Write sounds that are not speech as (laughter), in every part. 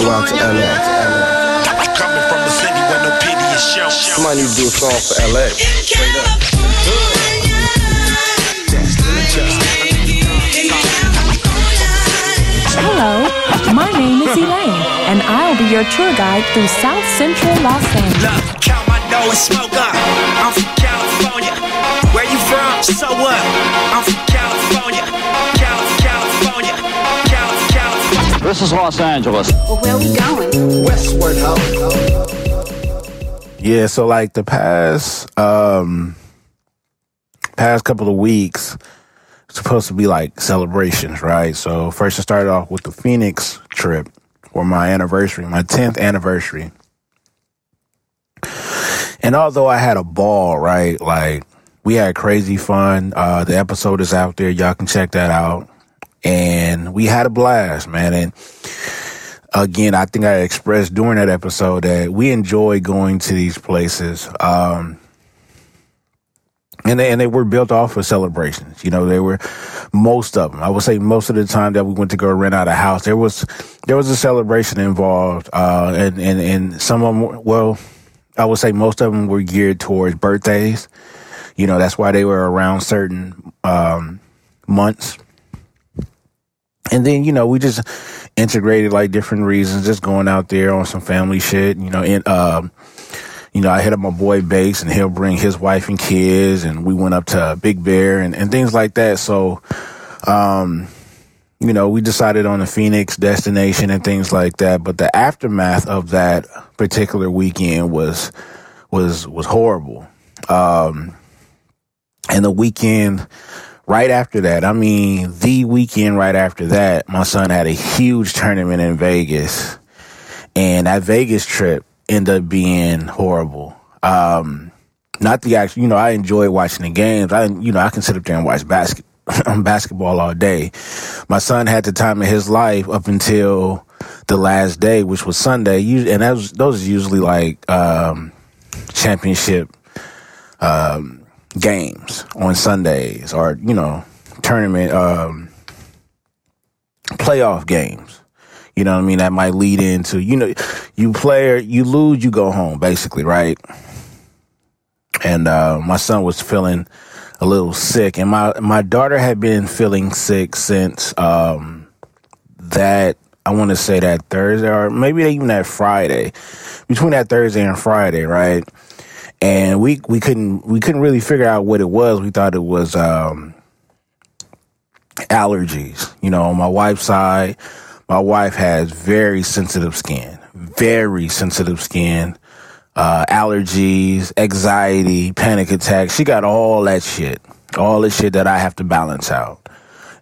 go out to LA. Coming from a city where no pity is shown. Somebody need to do a song for LA. Straight up. Hello, my name is Elaine, and I'll be your tour guide through South Central Los Angeles. Look, count my dough and smoke up. I'm from California. Where you from? So what? I'm from California. California. Cal- California. This is Los Angeles. Well, where we going? Westward Ho. Yeah, so like the past um past couple of weeks supposed to be like celebrations, right? So first I started off with the Phoenix trip for my anniversary, my 10th anniversary. And although I had a ball, right? Like we had crazy fun. Uh the episode is out there. Y'all can check that out. And we had a blast, man. And again, I think I expressed during that episode that we enjoy going to these places. Um, and they, and they were built off of celebrations. You know, they were most of them. I would say most of the time that we went to go rent out a house, there was there was a celebration involved, uh, and and and some of them. Well, I would say most of them were geared towards birthdays. You know, that's why they were around certain um, months. And then, you know, we just integrated like different reasons, just going out there on some family shit, you know, and, um, you know, I hit up my boy Bass and he'll bring his wife and kids and we went up to Big Bear and, and things like that. So, um, you know, we decided on a Phoenix destination and things like that. But the aftermath of that particular weekend was, was, was horrible. Um, and the weekend right after that, I mean, the weekend right after that, my son had a huge tournament in Vegas. And that Vegas trip ended up being horrible. Um, not the actual, you know, I enjoy watching the games. I, you know, I can sit up there and watch basket, (laughs) basketball all day. My son had the time of his life up until the last day, which was Sunday. And that was, those are usually like, um, championship, um, games on Sundays or, you know, tournament, um, playoff games. You know what I mean? That might lead into, you know, you play, you lose, you go home, basically, right? And, uh, my son was feeling a little sick and my, my daughter had been feeling sick since, um, that, I want to say that Thursday or maybe even that Friday, between that Thursday and Friday, right? And we we couldn't we couldn't really figure out what it was. We thought it was um, allergies. You know, on my wife's side, my wife has very sensitive skin, very sensitive skin, uh, allergies, anxiety, panic attacks. She got all that shit, all the shit that I have to balance out.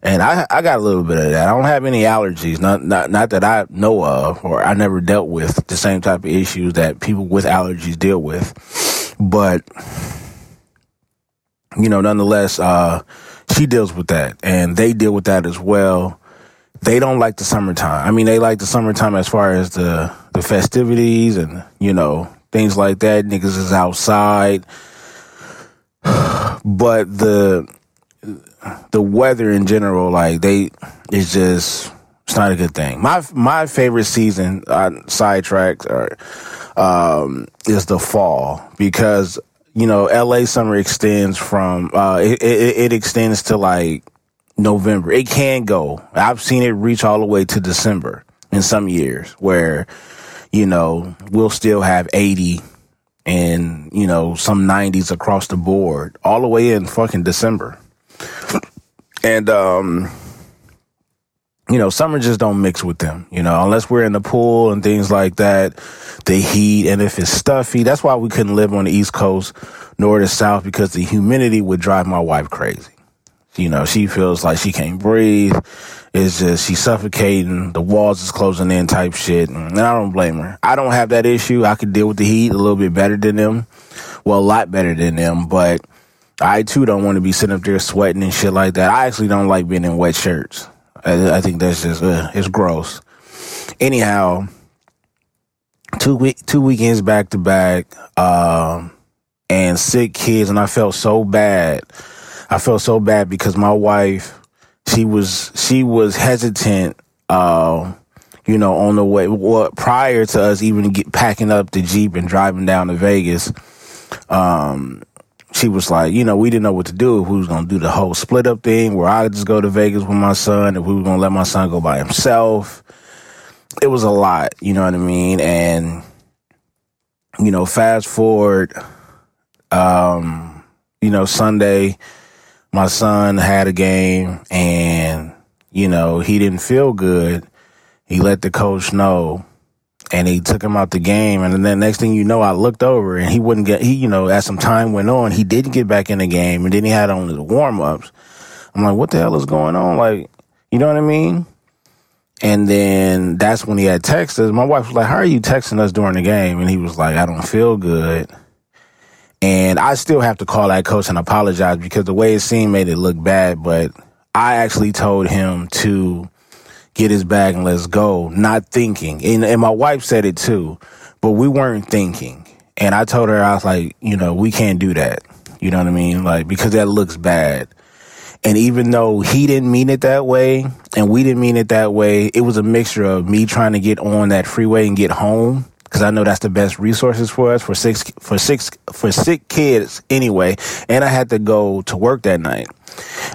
And I, I got a little bit of that. I don't have any allergies, not, not, not that I know of, or I never dealt with the same type of issues that people with allergies deal with. But, you know, nonetheless, uh, she deals with that and they deal with that as well. They don't like the summertime. I mean, they like the summertime as far as the, the festivities and, you know, things like that. Niggas is outside. (sighs) But the, the weather in general, like they, it's just, it's not a good thing. My, my favorite season, uh, sidetracked or, um, is the fall because, you know, LA summer extends from, uh, it, it, it extends to like November. It can go. I've seen it reach all the way to December in some years where, you know, we'll still have 80 and, you know, some 90s across the board all the way in fucking December. And, um, you know, summer just don't mix with them, you know, unless we're in the pool and things like that, the heat. And if it's stuffy, that's why we couldn't live on the East Coast nor the South because the humidity would drive my wife crazy. You know, she feels like she can't breathe. It's just, she's suffocating. The walls is closing in type shit. And I don't blame her. I don't have that issue. I could deal with the heat a little bit better than them. Well, a lot better than them, but I too don't want to be sitting up there sweating and shit like that. I actually don't like being in wet shirts. I, I think that's just, uh, it's gross. Anyhow, two week, two weekends back to back, um, and sick kids. And I felt so bad. I felt so bad because my wife, she was, she was hesitant, uh, you know, on the way, well, prior to us even get, packing up the Jeep and driving down to Vegas, um, she was like, you know, we didn't know what to do. If we was to do the whole split up thing where I just go to Vegas with my son, if we were to let my son go by himself. It was a lot, you know what I mean? And, you know, fast forward, um, you know, Sunday, my son had a game and, you know, he didn't feel good. He let the coach know and he took him out the game. And then next thing you know, I looked over and he wouldn't get, he, you know, as some time went on, he didn't get back in the game and then he had only the warm ups. I'm like, what the hell is going on? Like, you know what I mean? And then that's when he had texted. My wife was like, how are you texting us during the game? And he was like, I don't feel good. And I still have to call that coach and apologize because the way it seemed made it look bad. But I actually told him to get his bag and let's go, not thinking. And, and my wife said it too, but we weren't thinking. And I told her, I was like, you know, we can't do that. You know what I mean? Like, because that looks bad. And even though he didn't mean it that way and we didn't mean it that way, it was a mixture of me trying to get on that freeway and get home because I know that's the best resources for us for six for six for sick kids anyway. And I had to go to work that night.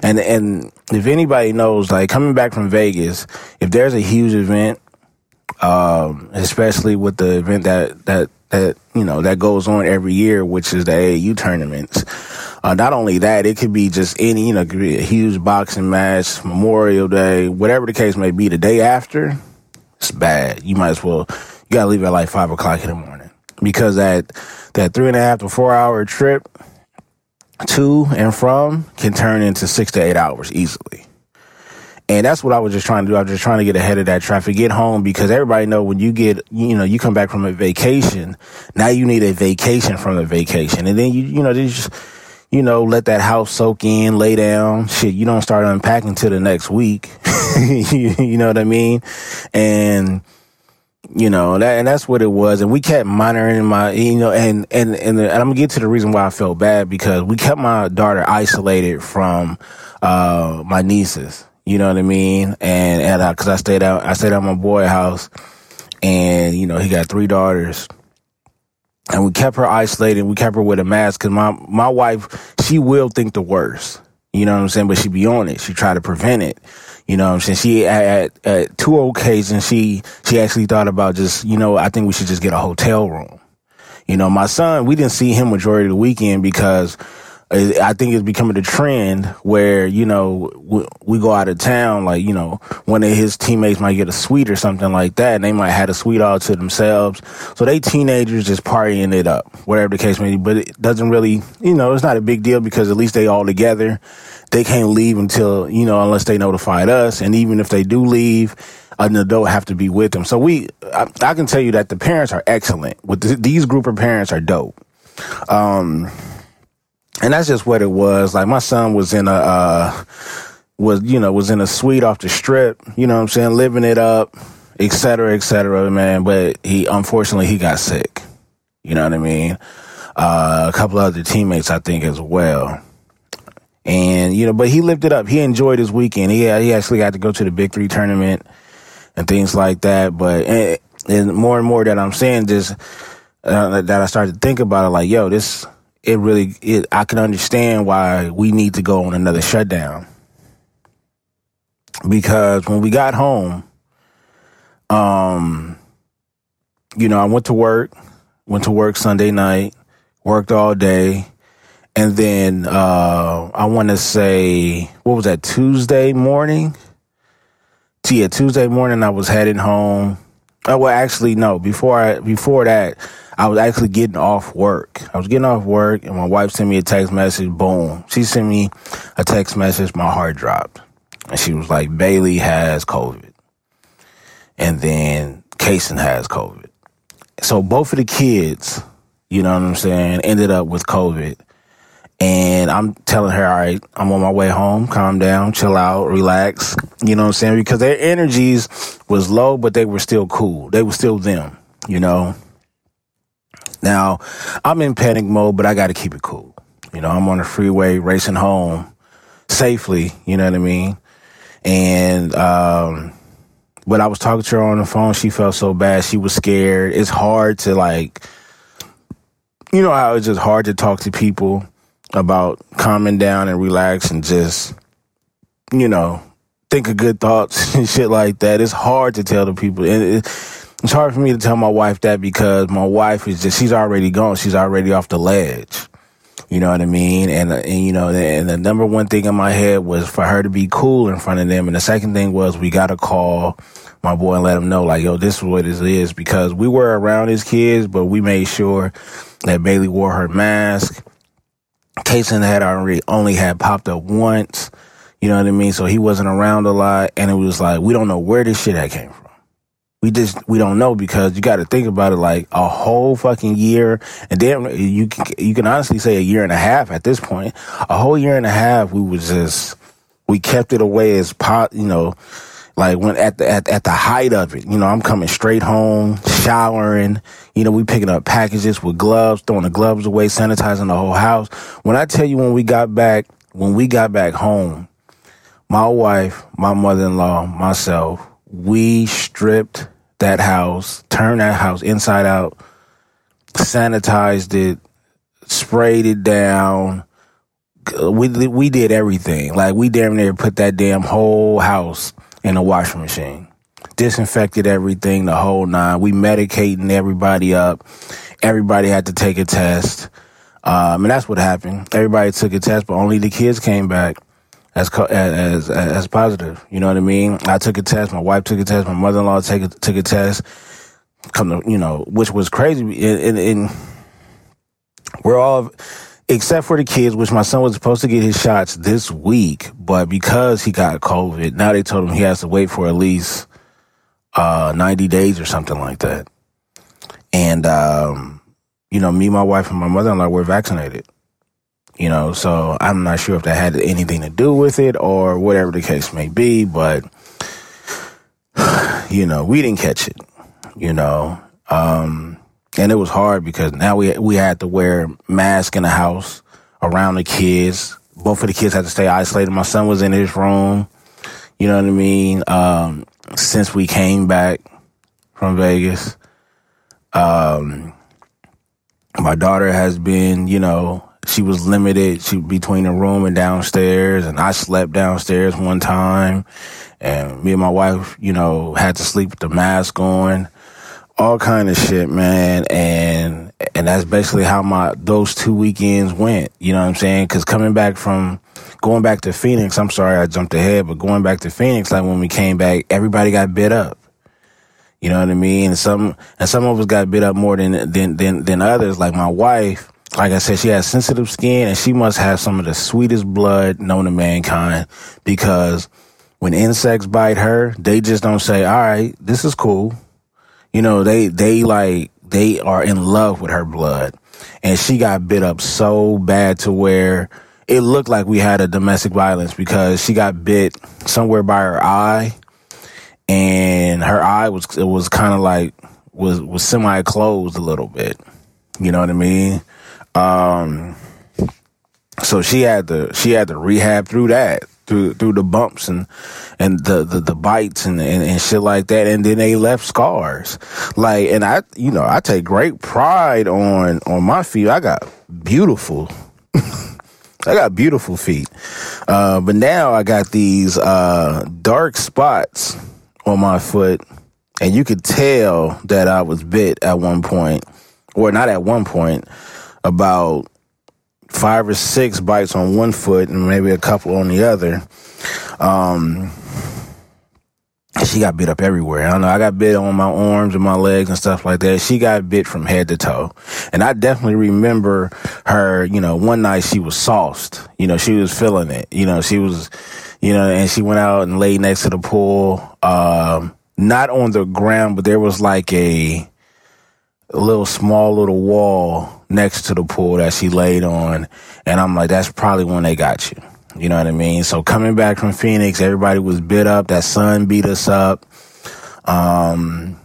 And and if anybody knows, like coming back from Vegas, if there's a huge event, um, especially with the event that that that you know that goes on every year, which is the AAU tournaments. Uh, not only that, it could be just any, you know, could be a huge boxing match, Memorial Day, whatever the case may be. The day after, it's bad. You might as well, gotta leave at like five o'clock in the morning because that that three and a half to four hour trip to and from can turn into six to eight hours easily. And that's what I was just trying to do. I was just trying to get ahead of that traffic, get home because everybody know when you get, you know, you come back from a vacation, now you need a vacation from the vacation. And then you, you know, just, you know, let that house soak in, lay down. Shit, you don't start unpacking till the next week. you, (laughs) you know what I mean? And, you know that and that's what it was and we kept monitoring my you know and and and, and i'm gonna get to the reason why i felt bad because we kept my daughter isolated from uh my nieces you know what i mean? And and because I, I stayed out i stayed at my boy house and you know he got three daughters. And we kept her isolated we kept her with a mask because my my wife she will think the worst you know what i'm saying? But she be on it she try to prevent it you know what I'm saying? She at, at two occasions she she actually thought about just, you know, I think we should just get a hotel room. You know, my son, we didn't see him majority of the weekend because I think it's becoming a trend where, you know, we, we, go out of town, like, you know, one of his teammates might get a suite or something like that, and they might have a suite all to themselves. So they teenagers just partying it up, whatever the case may be. But it doesn't really, you know, it's not a big deal because at least they all together. They can't leave until, you know, unless they notified us. And even if they do leave, an adult have to be with them. So we, I, I can tell you that the parents are excellent. With the, these group of parents are dope. Um, and that's just what it was. Like my son was in a uh, was you know was in a suite off the strip. You know what I'm saying, living it up, et cetera, et cetera, man. But he unfortunately he got sick. You know what I mean? Uh, a couple other teammates, I think, as well. And you know, but he lived it up. He enjoyed his weekend. He he actually got to go to the Big Three tournament and things like that. But and, and more and more that I'm saying, just uh, that I started to think about it, like, yo, this it really it, I can understand why we need to go on another shutdown because when we got home, um, you know, I went to work, went to work Sunday night, worked all day, and then uh, I want to say what was that Tuesday morning? Yeah, Tuesday morning I was heading home. Oh, well, actually, no. Before I before that, I was actually getting off work. I was getting off work and my wife sent me a text message. Boom. She sent me a text message. My heart dropped. And she was like, Bailey has COVID. And then Kason has COVID. So both of the kids, you know what I'm saying, ended up with COVID. And I'm telling her, all right, I'm on my way home. Calm down, chill out, relax. You know what I'm saying? Because their energies was low, but they were still cool. They were still them, you know? Now, I'm in panic mode, but I got to keep it cool. You know, I'm on the freeway racing home safely, you know what I mean? And, um, But I was talking to her on the phone. She felt so bad. She was scared. It's hard to like, you know how it's just hard to talk to people about calming down and relax and just, you know, think of good thoughts (laughs) and shit like that. It's hard to tell the people. And it, it's hard for me to tell my wife that because my wife is just, she's already gone. She's already off the ledge. You know what I mean? And, uh, and you know, and the number one thing in my head was for her to be cool in front of them. And the second thing was we got to call my boy and let him know, like, yo, this is what this is because we were around his kids, but we made sure that Bailey wore her mask. Kason had already only had popped up once. You know what I mean? So he wasn't around a lot. And it was like, we don't know where this shit had came from. We just, we don't know because you got to think about it like a whole fucking year. And then you can, you can honestly say a year and a half at this point. A whole year and a half, we was just, we kept it away as pot, you know, like when at the at, at the height of it, you know, I'm coming straight home, showering, you know, we picking up packages with gloves, throwing the gloves away, sanitizing the whole house. When I tell you when we got back, when we got back home, my wife, my mother-in-law, myself, we stripped that house, turned that house inside out, sanitized it, sprayed it down. We we did everything. Like we damn near put that damn whole house in a washing machine. Disinfected everything, the whole nine. We medicating everybody up. Everybody had to take a test. Um, and that's what happened. Everybody took a test, but only the kids came back as, as, as, positive. You know what I mean? I took a test. My wife took a test. My mother-in-law took a, took a test. Come to, you know, which was crazy. And, and, and we're all, except for the kids, which my son was supposed to get his shots this week, but because he got COVID, now they told him he has to wait for at least uh, 90 days or something like that. And, um, you know, me, my wife, and my mother in law were vaccinated. You know, so I'm not sure if that had anything to do with it or whatever the case may be, but, (sighs) you know, we didn't catch it, you know. Um, and it was hard because now we we had to wear masks in the house around the kids. Both of the kids had to stay isolated. My son was in his room. You know what I mean? Um, since we came back from Vegas, um, my daughter has been, you know, she was limited. She between the room and downstairs, and I slept downstairs one time, and me and my wife, you know, had to sleep with the mask on all kind of shit, man. And, and that's basically how my, those two weekends went. You know what I'm saying? Cause coming back from, going back to Phoenix, I'm sorry I jumped ahead, but going back to Phoenix, like when we came back, everybody got bit up. You know what I mean? And some, and some of us got bit up more than, than, than, than others. Like my wife, like I said, she has sensitive skin and she must have some of the sweetest blood known to mankind because when insects bite her, they just don't say, all right, this is cool you know, they, they like, they are in love with her blood. And she got bit up so bad to where it looked like we had a domestic violence because she got bit somewhere by her eye and her eye was, it was kind of like, was, was semi closed a little bit. You know what I mean? Um, so she had to, she had to rehab through that through through the bumps and and the the, the bites and, and, and shit like that. And then they left scars. Like and i you know i take great pride on on my feet. I got beautiful (laughs) i got beautiful feet. Uh, but now i got these uh, dark spots on my foot. And you could tell that i was bit at one point or not at one point about five or six bites on one foot and maybe a couple on the other. Um, she got bit up everywhere. I don't know. I got bit on my arms and my legs and stuff like that. She got bit from head to toe. And I definitely remember her, you know, one night she was sauced. You know, she was feeling it. You know, she was, you know, and she went out and laid next to the pool. Um, not on the ground, but there was like a, a little small little wall next to the pool that she laid on. And I'm like, that's probably when they got you. You know what I mean? So coming back from Phoenix, everybody was bit up. That sun beat us up. Um,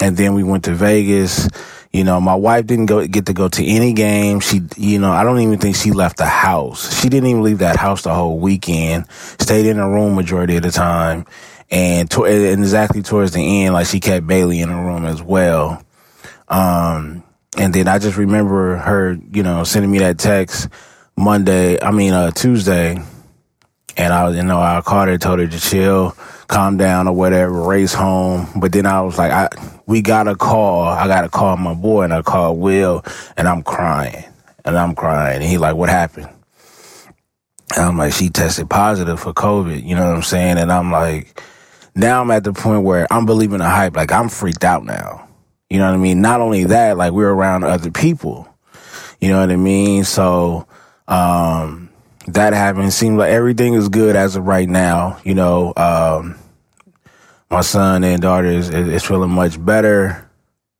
and then we went to Vegas. You know, my wife didn't go get to go to any game. She, you know, I don't even think she left the house. She didn't even leave that house the whole weekend. Stayed in her room majority of the time. and to, and exactly towards the end, like she kept Bailey in the room as well. Um, and then I just remember her, you know, sending me that text Monday. I mean, uh, Tuesday, and I you know, I called her, told her to chill, calm down or whatever, race home. But then I was like, I, we got a call. I got to call my boy and I called Will and I'm crying and I'm crying. And he like, what happened? And I'm like, she tested positive for COVID. You know what I'm saying? And I'm like, now I'm at the point where I'm believing the hype. Like I'm freaked out now. You know what I mean? Not only that, like we're around other people. You know what I mean? So, um, that happened. Seems like everything is good as of right now. You know, um, my son and daughter is, is feeling much better.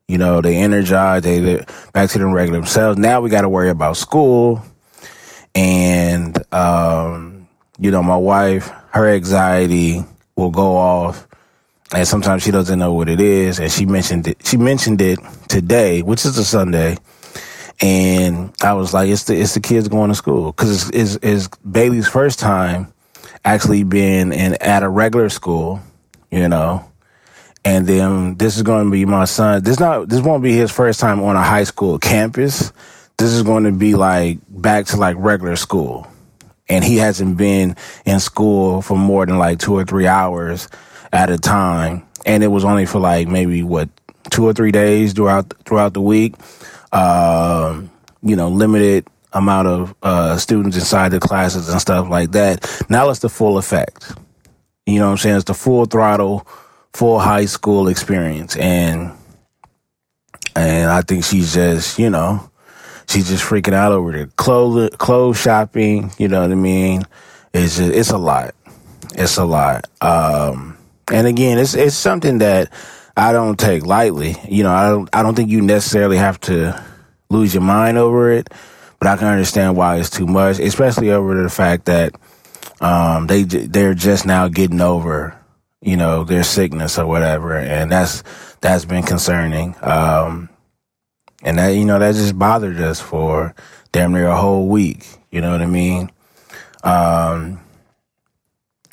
You know, they energized, they, they back to them regular themselves. Now we got to worry about school. And, um, you know, my wife, her anxiety will go off and sometimes she doesn't know what it is. And she mentioned it, she mentioned it today, which is a Sunday. And I was like, it's the, it's the kids going to school. Cause it's, it's, it's Bailey's first time actually being in, at a regular school you know. And then this is going to be my son. This not this won't be his first time on a high school campus. This is going to be like back to like regular school. And he hasn't been in school for more than like two or three hours at a time. And it was only for like maybe what two or three days throughout throughout the week. Um, you know, limited amount of uh, students inside the classes and stuff like that. Now it's the full effect. You know what I'm saying? It's the full throttle, full high school experience. And, and I think she's just, you know, she's just freaking out over the clothes, clothes shopping. You know what I mean? It's just, it's a lot. It's a lot. Um, and again, it's, it's something that I don't take lightly. You know, I don't, I don't think you necessarily have to lose your mind over it, but I can understand why it's too much, especially over the fact that, um, they they're just now getting over, you know, their sickness or whatever, and that's that's been concerning. Um, and that you know that just bothered us for damn near a whole week. You know what I mean? Um,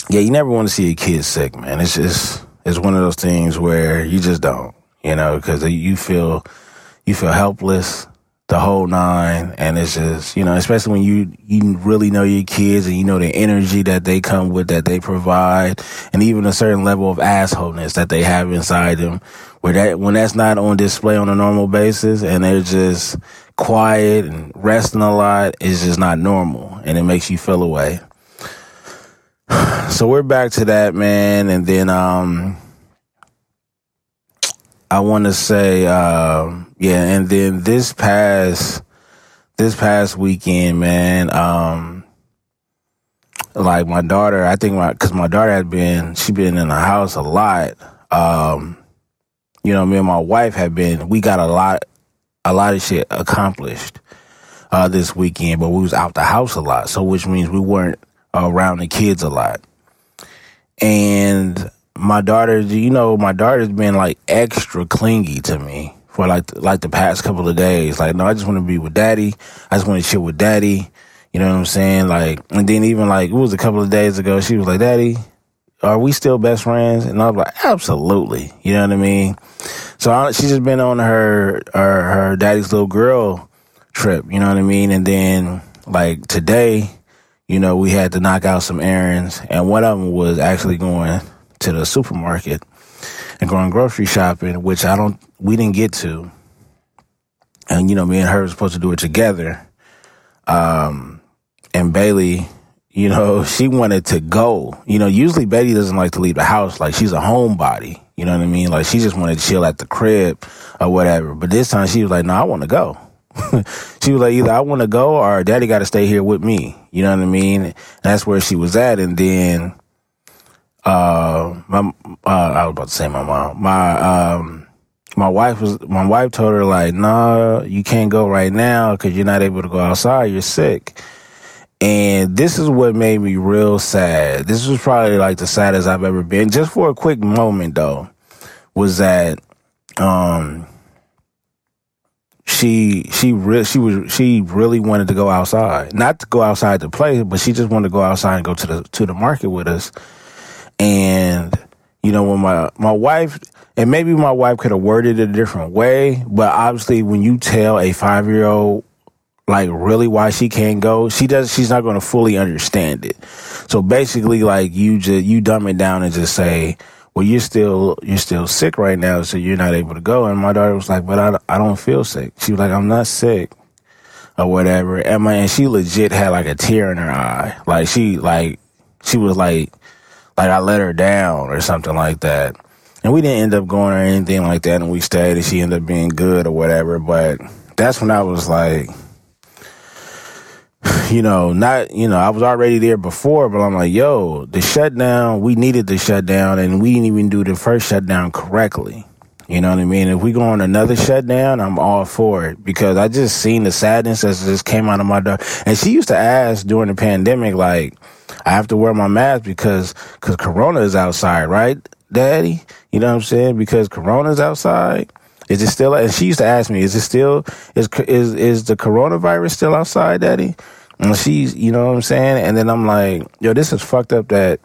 yeah, you never want to see a kid sick, man. It's just it's one of those things where you just don't, you know, because you feel you feel helpless the whole nine. And it's just, you know, especially when you, you really know your kids and you know the energy that they come with, that they provide, and even a certain level of assholeness that they have inside them, where that, when that's not on display on a normal basis and they're just quiet and resting a lot, it's just not normal and it makes you feel away. (sighs) So we're back to that, man. And then, um, I want to say, um, yeah, and then this past this past weekend, man, um, like my daughter, I think my because my daughter had been she been in the house a lot. Um, you know, me and my wife have been. We got a lot, a lot of shit accomplished uh, this weekend, but we was out the house a lot, so which means we weren't around the kids a lot, and my daughter, you know, my daughter's been like extra clingy to me for like like the past couple of days. Like, no, I just want to be with daddy. I just want to chill with daddy. You know what I'm saying? Like, and then even like it was a couple of days ago, she was like, "Daddy, are we still best friends?" And I was like, "Absolutely." You know what I mean? So I, she's just been on her, her her daddy's little girl trip. You know what I mean? And then like today, you know, we had to knock out some errands, and one of them was actually going to the supermarket and going grocery shopping, which I don't, we didn't get to. And, you know, me and her were supposed to do it together. Um, and Bailey, you know, (laughs) she wanted to go. You know, usually Betty doesn't like to leave the house. Like she's a homebody. You know what I mean? Like she just wanted to chill at the crib or whatever. But this time she was like, no, I want to go. (laughs) she was like, either I want to go or daddy got to stay here with me. You know what I mean? That's where she was at. And then, uh, my, uh, I was about to say my mom, my, um, my wife was, my wife told her like, nah, you can't go right now because you're not able to go outside. You're sick. And this is what made me real sad. This was probably like the saddest I've ever been. Just for a quick moment though, was that, um, she she re- she was she really wanted to go outside, not to go outside to play, but she just wanted to go outside and go to the to the market with us. And you know, when my my wife and maybe my wife could have worded it a different way, but obviously when you tell a five year old like really why she can't go, she does she's not gonna fully understand it. So basically like you just you dumb it down and just say, Well you're still you're still sick right now, so you're not able to go. And my daughter was like, But I, I don't feel sick. She was like, I'm not sick or whatever. And my and she legit had like a tear in her eye. Like she like she was like like I let her down or something like that. And we didn't end up going or anything like that and we stayed and she ended up being good or whatever. But that's when I was like you know, not, you know, I was already there before, but I'm like, yo, the shutdown, we needed the shutdown and we didn't even do the first shutdown correctly. You know what I mean? If we go on another shutdown, I'm all for it because I just seen the sadness that just came out of my door. And she used to ask during the pandemic, like, I have to wear my mask because, cause Corona is outside, right, daddy? You know what I'm saying? Because Corona is outside. Is it still, and she used to ask me, is it still, is, is, is the coronavirus still outside, daddy? And she's, you know what I'm saying? And then I'm like, yo, this is fucked up that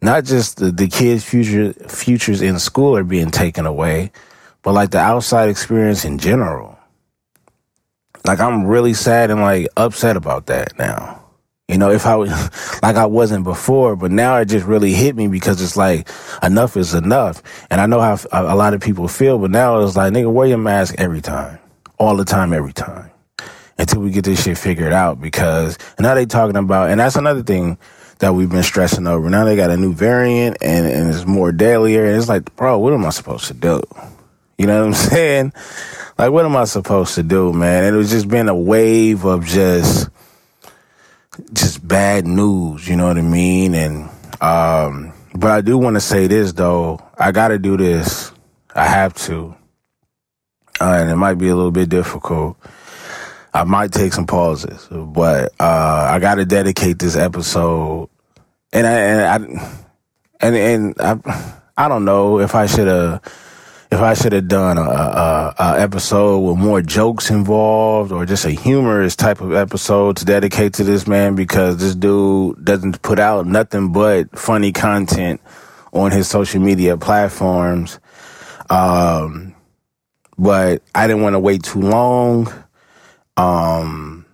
not just the, the kids' future, futures in school are being taken away, but like the outside experience in general. Like I'm really sad and like upset about that now. You know, if I was (laughs) like I wasn't before, but now it just really hit me because it's like enough is enough. And I know how a lot of people feel, but now it's like, nigga, wear your mask every time, all the time, every time until we get this shit figured out because now they talking about, and that's another thing that we've been stressing over. Now they got a new variant and, and it's more deadlier. And it's like, bro, what am I supposed to do? You know what I'm (laughs) saying? Like, what am I supposed to do, man? And it was just been a wave of just, just bad news. You know what I mean? And, um, but I do want to say this though. I got to do this. I have to. Uh, and it might be a little bit difficult. I might take some pauses, but uh, I got to dedicate this episode, and I and I and and I, I don't know if I should have if I should have done a, a, a, episode with more jokes involved or just a humorous type of episode to dedicate to this man because this dude doesn't put out nothing but funny content on his social media platforms. Um, but I didn't want to wait too long. Um,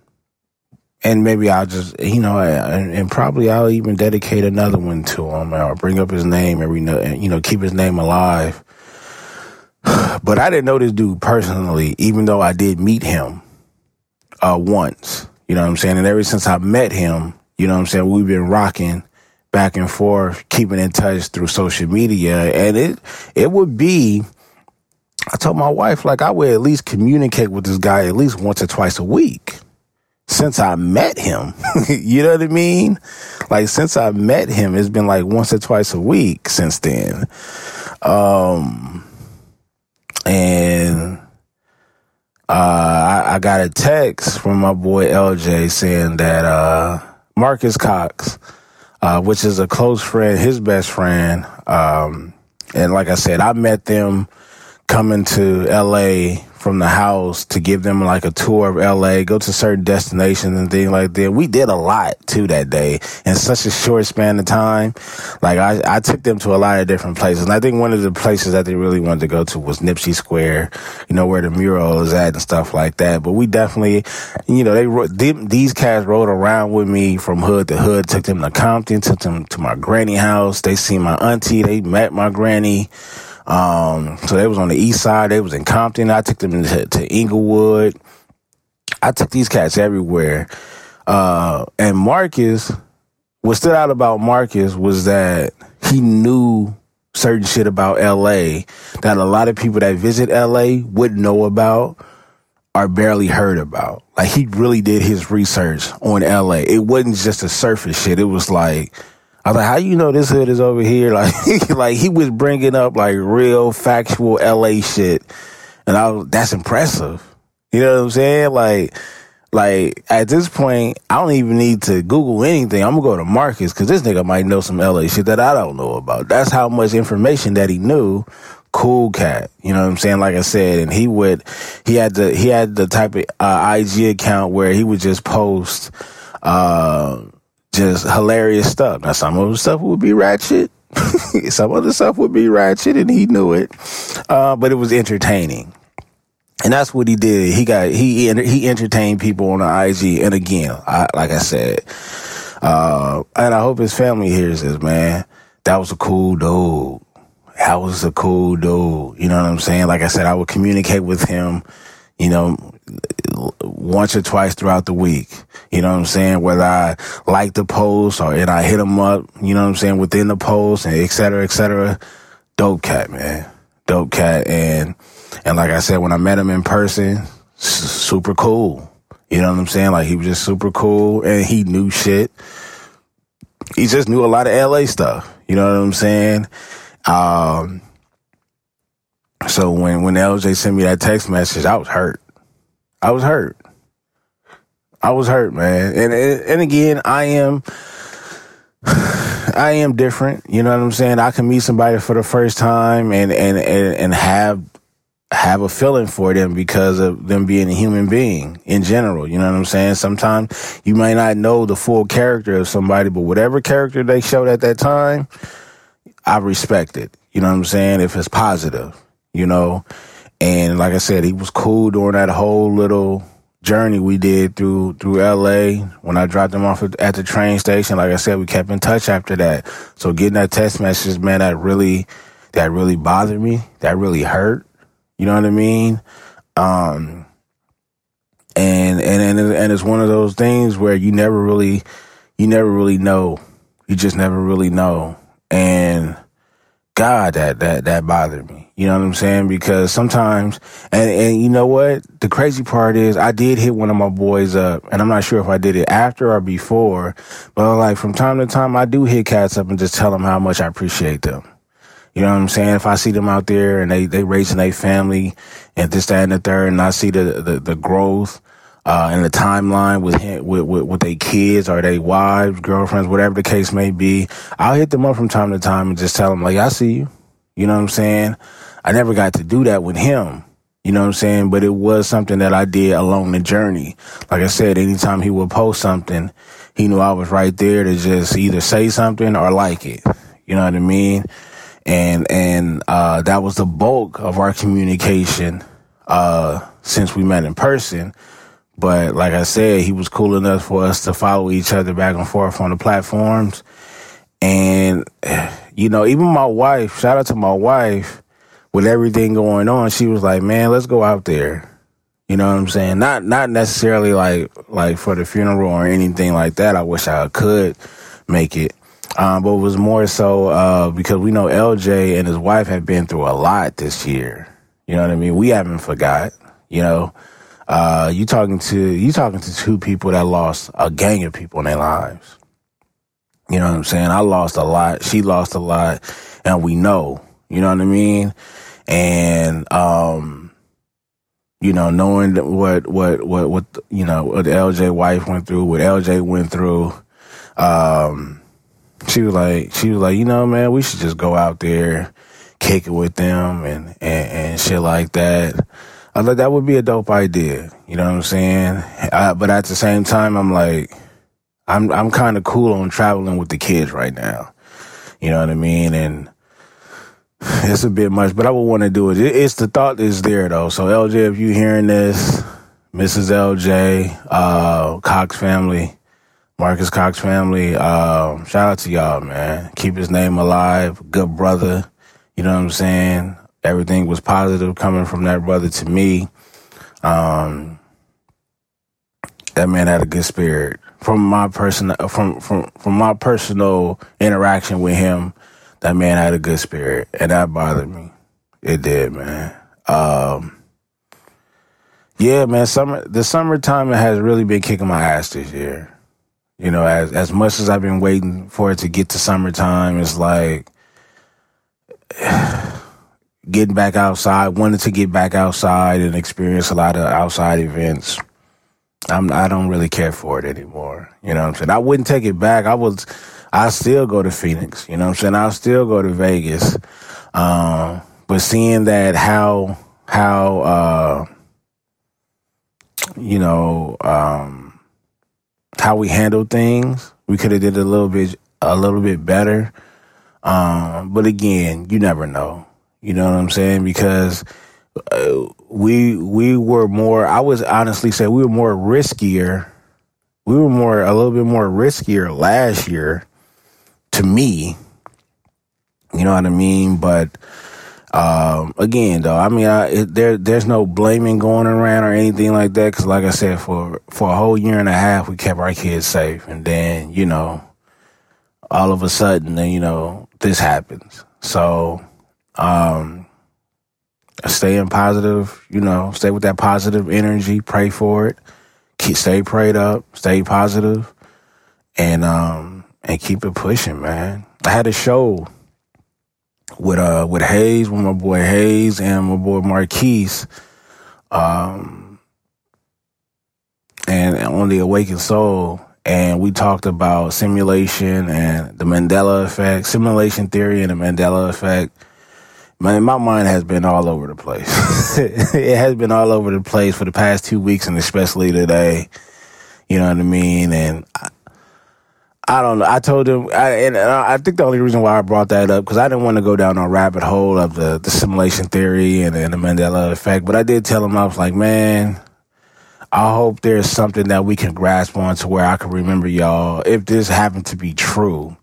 and maybe I'll just, you know, and, and, probably I'll even dedicate another one to him or bring up his name every, you know, keep his name alive. (sighs) But I didn't know this dude personally, even though I did meet him, uh, once, you know what I'm saying? And ever since I met him, you know what I'm saying? We've been rocking back and forth, keeping in touch through social media. And it, it would be, I told my wife, like, I would at least communicate with this guy at least once or twice a week since I met him. (laughs) you know what I mean? Like, since I met him, it's been like once or twice a week since then. Um, and, uh, I, I got a text from my boy LJ saying that, uh, Marcus Cox, uh, which is a close friend, his best friend, um, and like I said, I met them coming to LA from the house to give them like a tour of LA, go to certain destinations and things like that. We did a lot too that day in such a short span of time. Like I, I took them to a lot of different places. And I think one of the places that they really wanted to go to was Nipsey Square, you know, where the mural is at and stuff like that. But we definitely, you know, they, they these cats rode around with me from hood to hood, took them to Compton, took them to my granny house. They seen my auntie. They met my granny. Um, so they was on the east side. They was in Compton. I took them to, to Inglewood. I took these cats everywhere. Uh, and Marcus, what stood out about Marcus was that he knew certain shit about LA that a lot of people that visit LA wouldn't know about or barely heard about. Like he really did his research on LA. It wasn't just a surface shit. It was like, I was like, how you know this hood is over here? (laughs) Like, like he was bringing up like real factual LA shit. And I was, that's impressive. You know what I'm saying? Like, like at this point, I don't even need to Google anything. I'm gonna go to Marcus because this nigga might know some LA shit that I don't know about. That's how much information that he knew. Cool cat, you know what I'm saying? Like I said, and he would, he had the, he had the type of uh, IG account where he would just post, uh, just hilarious stuff. Now, some of the stuff would be ratchet, (laughs) some other stuff would be ratchet, and he knew it. Uh, but it was entertaining. And that's what he did. He got he he entertained people on the IG. And again, I, like I said, uh, and I hope his family hears this, man. That was a cool dude. That was a cool dude. You know what I'm saying? Like I said, I would communicate with him, you know, once or twice throughout the week. You know what I'm saying? Whether I like the post or and I hit him up, you know what I'm saying, within the post and et cetera, et cetera. Dope cat, man. Dope cat. And, and like I said, when I met him in person, super cool. You know what I'm saying? Like he was just super cool and he knew shit. He just knew a lot of LA stuff. You know what I'm saying? Um, so when, when LJ sent me that text message, I was hurt. I was hurt. I was hurt, man. And, and, again, I am, (sighs) I am different. You know what I'm saying? I can meet somebody for the first time and, and, and, and have, have a feeling for them because of them being a human being in general. You know what I'm saying? Sometimes you might not know the full character of somebody, but whatever character they showed at that time, I respect it. You know what I'm saying? If it's positive, you know. And like I said, he was cool during that whole little journey we did through through LA. When I dropped him off at the train station, like I said, we kept in touch after that. So getting that text message, man, that really that really bothered me. That really hurt. You know what I mean? Um, and and and and it's one of those things where you never really you never really know. You just never really know. And God, that that that bothered me. You know what I'm saying? Because sometimes, and and you know what? The crazy part is, I did hit one of my boys up, and I'm not sure if I did it after or before, but like from time to time, I do hit cats up and just tell them how much I appreciate them. You know what I'm saying? If I see them out there and they they raising their family and this that and the third, and I see the the, the growth uh, in the timeline with him, with with, with their kids or their wives, girlfriends, whatever the case may be, I'll hit them up from time to time and just tell them like, I see you. You know what I'm saying? I never got to do that with him. You know what I'm saying? But it was something that I did along the journey. Like I said, anytime he would post something, he knew I was right there to just either say something or like it. You know what I mean? And, and, uh, that was the bulk of our communication, uh, since we met in person. But like I said, he was cool enough for us to follow each other back and forth on the platforms. And, (sighs) you know, even my wife, shout out to my wife, with everything going on, she was like, man, let's go out there. You know what I'm saying? Not, not necessarily like, like for the funeral or anything like that. I wish I could make it. Um, but it was more so, uh, because we know LJ and his wife have been through a lot this year. You know what I mean? We haven't forgot, you know, uh, you talking to, you talking to two people that lost a gang of people in their lives. You know what I'm saying? I lost a lot. She lost a lot and we know, you know what I mean? And, um, you know, knowing what, what, what, what, you know, what the LJ wife went through, what LJ went through, um, she was like, she was like, you know, man, we should just go out there, kick it with them and, and, and shit like that. I thought that would be a dope idea. You know what I'm saying? I, but at the same time, I'm like, I'm, I'm kind of cool on traveling with the kids right now. You know what I mean? And, (laughs) it's a bit much, but I would want to do it. It's the thought that's there though. So LJ, if you hearing this, Mrs. LJ, uh, Cox family, Marcus Cox family, uh, shout out to y'all, man. Keep his name alive. Good brother. You know what I'm saying? Everything was positive coming from that brother to me. Um, that man had a good spirit. From my person, from, from, from my personal interaction with him, that man had a good spirit, and that bothered me. It did, man. Um, yeah, man. Summer, the summertime has really been kicking my ass this year. You know, as as much as I've been waiting for it to get to summertime, it's like (sighs) getting back outside. Wanted to get back outside and experience a lot of outside events. I'm I don't really care for it anymore. You know what I'm saying? I wouldn't take it back. I was I still go to Phoenix. You know what I'm saying? I'll still go to Vegas. Um, but seeing that how how uh you know um how we handle things, we could have did a little bit a little bit better. Um, but again, you never know. You know what I'm saying? Because uh, we we were more. I was honestly say we were more riskier. We were more a little bit more riskier last year, to me. You know what I mean? But um, again, though, I mean, I, it, there there's no blaming going around or anything like that. Because, like I said, for for a whole year and a half, we kept our kids safe, and then you know, all of a sudden, then you know, this happens. So, um, staying positive, you know, stay with that positive energy, pray for it, keep stay prayed up, stay positive, and um, and keep it pushing, man. I had a show with uh with Hayes, with my boy Hayes and my boy Marquise, um, and on the Awakened Soul, and we talked about simulation and the Mandela effect, simulation theory and the Mandela effect. Man, my mind has been all over the place. (laughs) it has been all over the place for the past two weeks, and especially today. You know what I mean? And I don't know. I told him, I, and uh, I think the only reason why I brought that up because I didn't want to go down a rabbit hole of the, the simulation theory and, and the Mandela effect. But I did tell him I was like, man, I hope there's something that we can grasp on to where I can remember y'all if this happened to be true,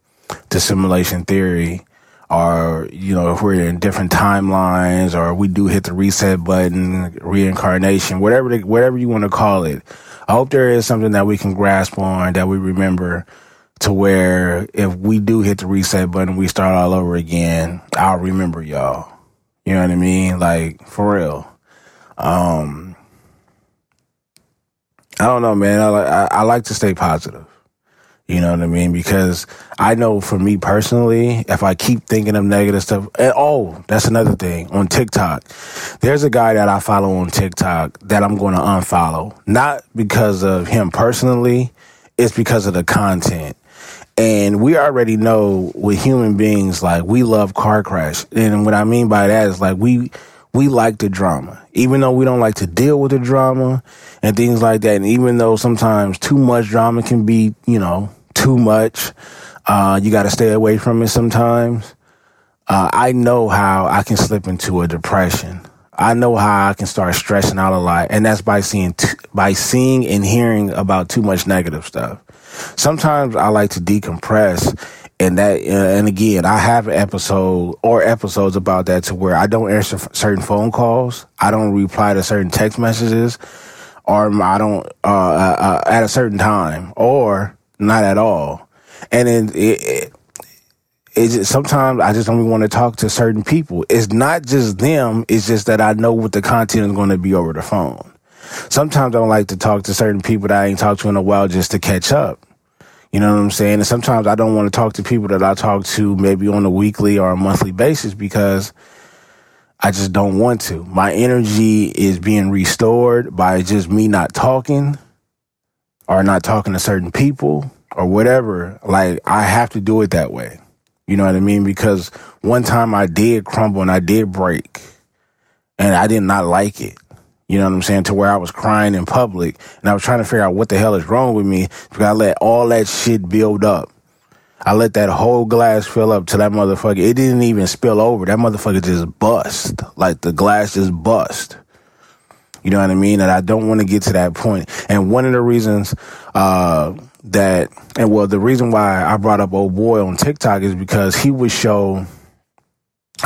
the simulation theory, or you know if we're in different timelines, or we do hit the reset button, reincarnation, whatever whatever you want to call it. I hope there is something that we can grasp on that we remember to where if we do hit the reset button, we start all over again, I'll remember y'all. You know what I mean? Like for real. Um, I don't know, man. I, I, I like to stay positive. You know what I mean? Because I know for me personally, if I keep thinking of negative stuff, and oh, that's another thing on TikTok. There's a guy that I follow on TikTok that I'm going to unfollow. Not because of him personally, it's because of the content. And we already know with human beings, like we love car crash. And what I mean by that is like we, we like the drama, even though we don't like to deal with the drama and things like that. And even though sometimes too much drama can be, you know, too much, uh, you got to stay away from it sometimes. Uh, I know how I can slip into a depression. I know how I can start stressing out a lot, and that's by seeing t- by seeing and hearing about too much negative stuff sometimes I like to decompress and that uh, and again i have an episode or episodes about that to where i don't answer certain phone calls i don't reply to certain text messages or i don't uh, uh, uh at a certain time or not at all and then it, it it's sometimes I just don't want to talk to certain people. It's not just them. It's just that I know what the content is going to be over the phone. Sometimes I don't like to talk to certain people that I ain't talked to in a while just to catch up. You know what I'm saying? And sometimes I don't want to talk to people that I talk to maybe on a weekly or a monthly basis because I just don't want to. My energy is being restored by just me not talking or not talking to certain people or whatever. Like I have to do it that way. You know what I mean? Because one time I did crumble and I did break and I did not like it. You know what I'm saying? To where I was crying in public and I was trying to figure out what the hell is wrong with me because I let all that shit build up. I let that whole glass fill up to that motherfucker. It didn't even spill over. That motherfucker just bust. Like the glass just bust. You know what I mean? And I don't want to get to that point. And one of the reasons, uh, that, and well, the reason why I brought up old boy on TikTok is because he would show,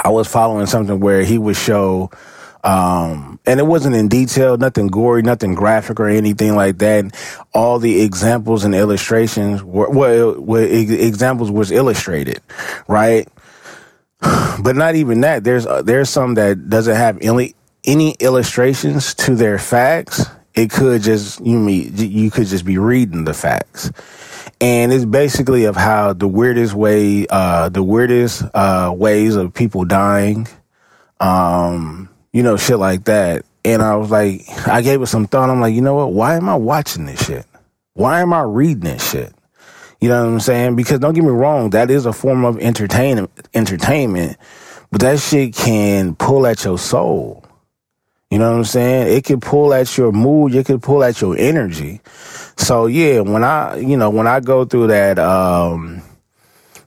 I was following something where he would show, um, and it wasn't in detail, nothing gory, nothing graphic or anything like that. All the examples and illustrations were, well, examples was illustrated, right? (sighs) But not even that. There's, uh, there's some that doesn't have any, any illustrations to their facts. It could just, you mean, you could just be reading the facts. And it's basically of how the weirdest way, uh, the weirdest, uh, ways of people dying, um, you know, shit like that. And I was like, I gave it some thought. I'm like, you know what? Why am I watching this shit? Why am I reading this shit? You know what I'm saying? Because don't get me wrong, that is a form of entertainment, entertainment, but that shit can pull at your soul. You know what I'm saying? It can pull at your mood. It can pull at your energy. So yeah, when I, you know, when I go through that, um,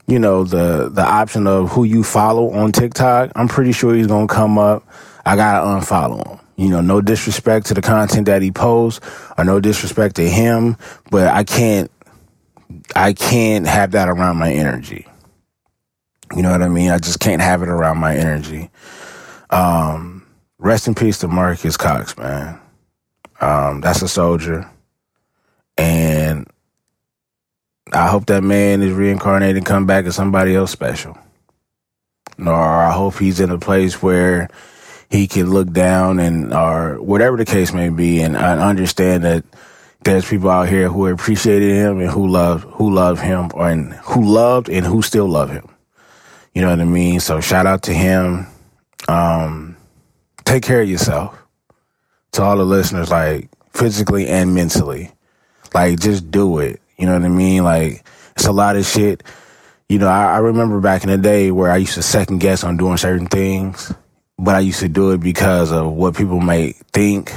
you know, the the option of who you follow on TikTok, I'm pretty sure he's gonna come up. I gotta unfollow him. You know, no disrespect to the content that he posts or no disrespect to him, but I can't I can't have that around my energy. You know what I mean? I just can't have it around my energy. Um, rest in peace to Marcus Cox, man. Um, that's a soldier. And I hope that man is reincarnated and come back as somebody else special. Or I hope he's in a place where he can look down and or whatever the case may be and, and understand that there's people out here who appreciated him and who love who love him or and who loved and who still love him. You know what I mean? So shout out to him. Um, take care of yourself. To all the listeners, like physically and mentally. Like just do it. You know what I mean? Like it's a lot of shit. You know, I, I remember back in the day where I used to second guess on doing certain things, but I used to do it because of what people may think,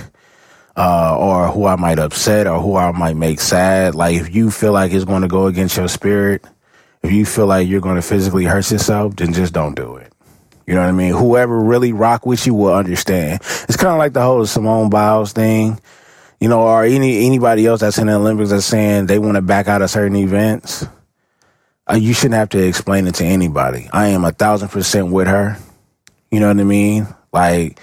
uh, or who I might upset or who I might make sad. Like if you feel like it's going to go against your spirit, if you feel like you're going to physically hurt yourself, then just don't do it. You know what I mean? Whoever really rock with you will understand. It's kind of like the whole Simone Biles thing you know, or any anybody else that's in the Olympics that's saying they want to back out of certain events, uh, you shouldn't have to explain it to anybody. I am a thousand percent with her. You know what I mean? Like,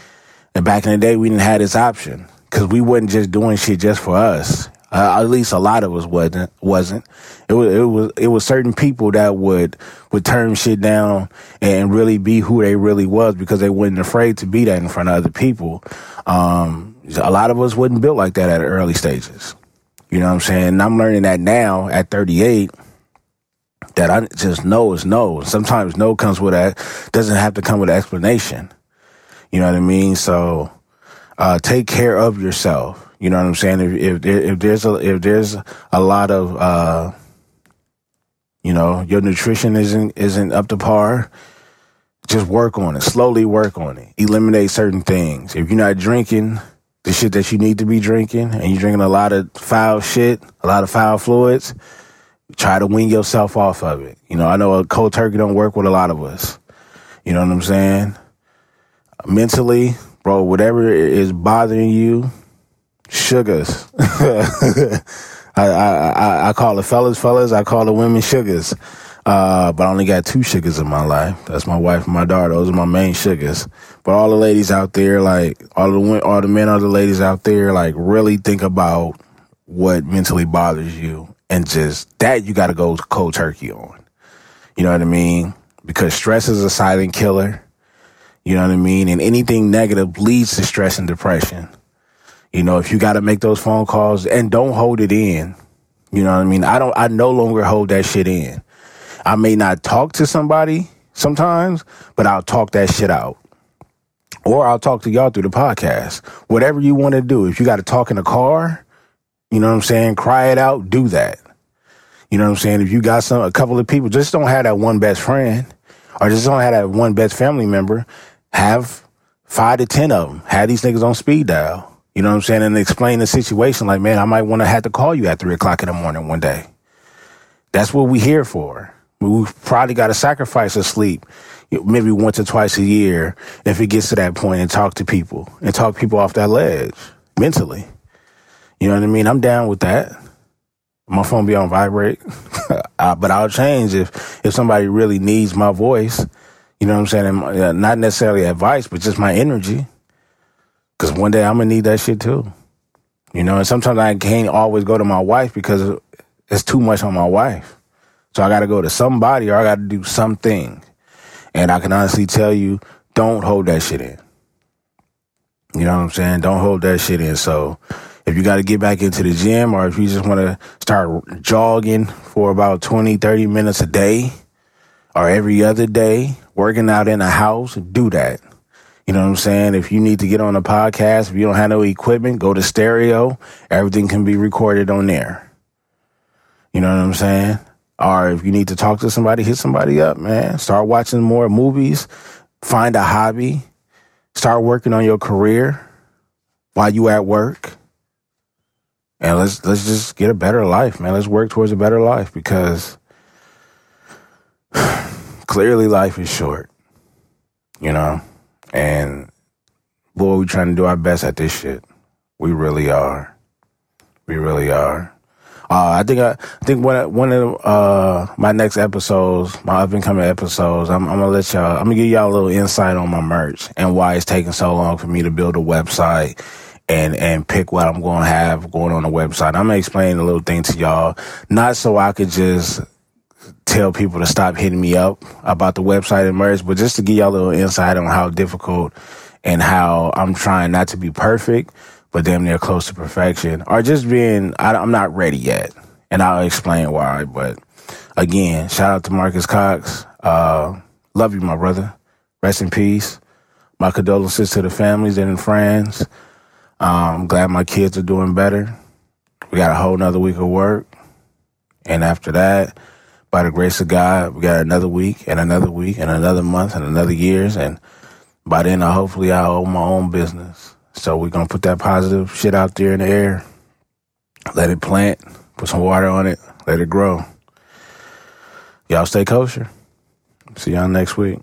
and back in the day, we didn't have this option because we wasn't just doing shit just for us. Uh, at least a lot of us wasn't. Wasn't. It was. It was. It was certain people that would would turn shit down and really be who they really was because they wasn't afraid to be that in front of other people. Um, a lot of us wasn't built like that at early stages. You know what I'm saying? And I'm learning that now at 38 that I just know is no. Sometimes no comes with a doesn't have to come with an explanation. You know what I mean? So uh, take care of yourself. You know what I'm saying? If if, if there's a if there's a lot of uh, you know your nutrition isn't isn't up to par, just work on it. Slowly work on it. Eliminate certain things. If you're not drinking the shit that you need to be drinking and you're drinking a lot of foul shit, a lot of foul fluids, try to wean yourself off of it. You know, I know a cold turkey don't work with a lot of us. You know what I'm saying? Mentally, bro, whatever is bothering you, sugars. (laughs) I, I, I, I call the fellas fellas, I call the women sugars. Uh, but I only got two sugars in my life. That's my wife and my daughter. Those are my main sugars. But all the ladies out there, like all the all the men, all the ladies out there, like really think about what mentally bothers you, and just that you got to go cold turkey on. You know what I mean? Because stress is a silent killer. You know what I mean? And anything negative leads to stress and depression. You know, if you got to make those phone calls and don't hold it in. You know what I mean? I don't. I no longer hold that shit in. I may not talk to somebody sometimes, but I'll talk that shit out. Or I'll talk to y'all through the podcast. Whatever you want to do. If you got to talk in the car, you know what I'm saying? Cry it out, do that. You know what I'm saying? If you got some, a couple of people, just don't have that one best friend or just don't have that one best family member. Have five to 10 of them. Have these niggas on speed dial. You know what I'm saying? And explain the situation like, man, I might want to have to call you at three o'clock in the morning one day. That's what we here for. We probably got to sacrifice a sleep maybe once or twice a year if it gets to that point and talk to people and talk people off that ledge mentally. You know what I mean? I'm down with that. My phone be on vibrate, (laughs) but I'll change if if somebody really needs my voice. You know what I'm saying? And, uh, not necessarily advice, but just my energy. Because one day I'm gonna need that shit too. You know, and sometimes I can't always go to my wife because it's too much on my wife. So I got to go to somebody or I got to do something. And I can honestly tell you, don't hold that shit in. You know what I'm saying? Don't hold that shit in. So if you got to get back into the gym or if you just want to start jogging for about 20, 30 minutes a day or every other day, working out in the house, do that. You know what I'm saying? If you need to get on a podcast, if you don't have no equipment, go to stereo. Everything can be recorded on there. You know what I'm saying? Or if you need to talk to somebody, hit somebody up, man. Start watching more movies. Find a hobby. Start working on your career while you at work. And let's let's just get a better life, man. Let's work towards a better life because (sighs) clearly life is short, you know, and boy, we trying to do our best at this shit. We really are. We really are. Uh, I think I, I think one one of uh, my next episodes, my up and coming episodes, I'm, I'm, gonna let y'all. I'm gonna give y'all a little insight on my merch and why it's taking so long for me to build a website and and pick what I'm gonna have going on the website. I'm gonna explain a little thing to y'all, not so I could just tell people to stop hitting me up about the website and merch, but just to give y'all a little insight on how difficult and how I'm trying not to be perfect but damn near close to perfection, or just being, I, am not ready yet. And I'll explain why. But again, shout out to Marcus Cox. Uh, love you, my brother. Rest in peace. My condolences to the families and friends. Um, I'm glad my kids are doing better. We got a whole nother week of work. And after that, by the grace of God, we got another week and another week and another month and another years. And by then, I hopefully I'll own my own business. So we're gonna put that positive shit out there in the air. Let it plant, put some water on it, let it grow. Y'all stay kosher. See y'all next week.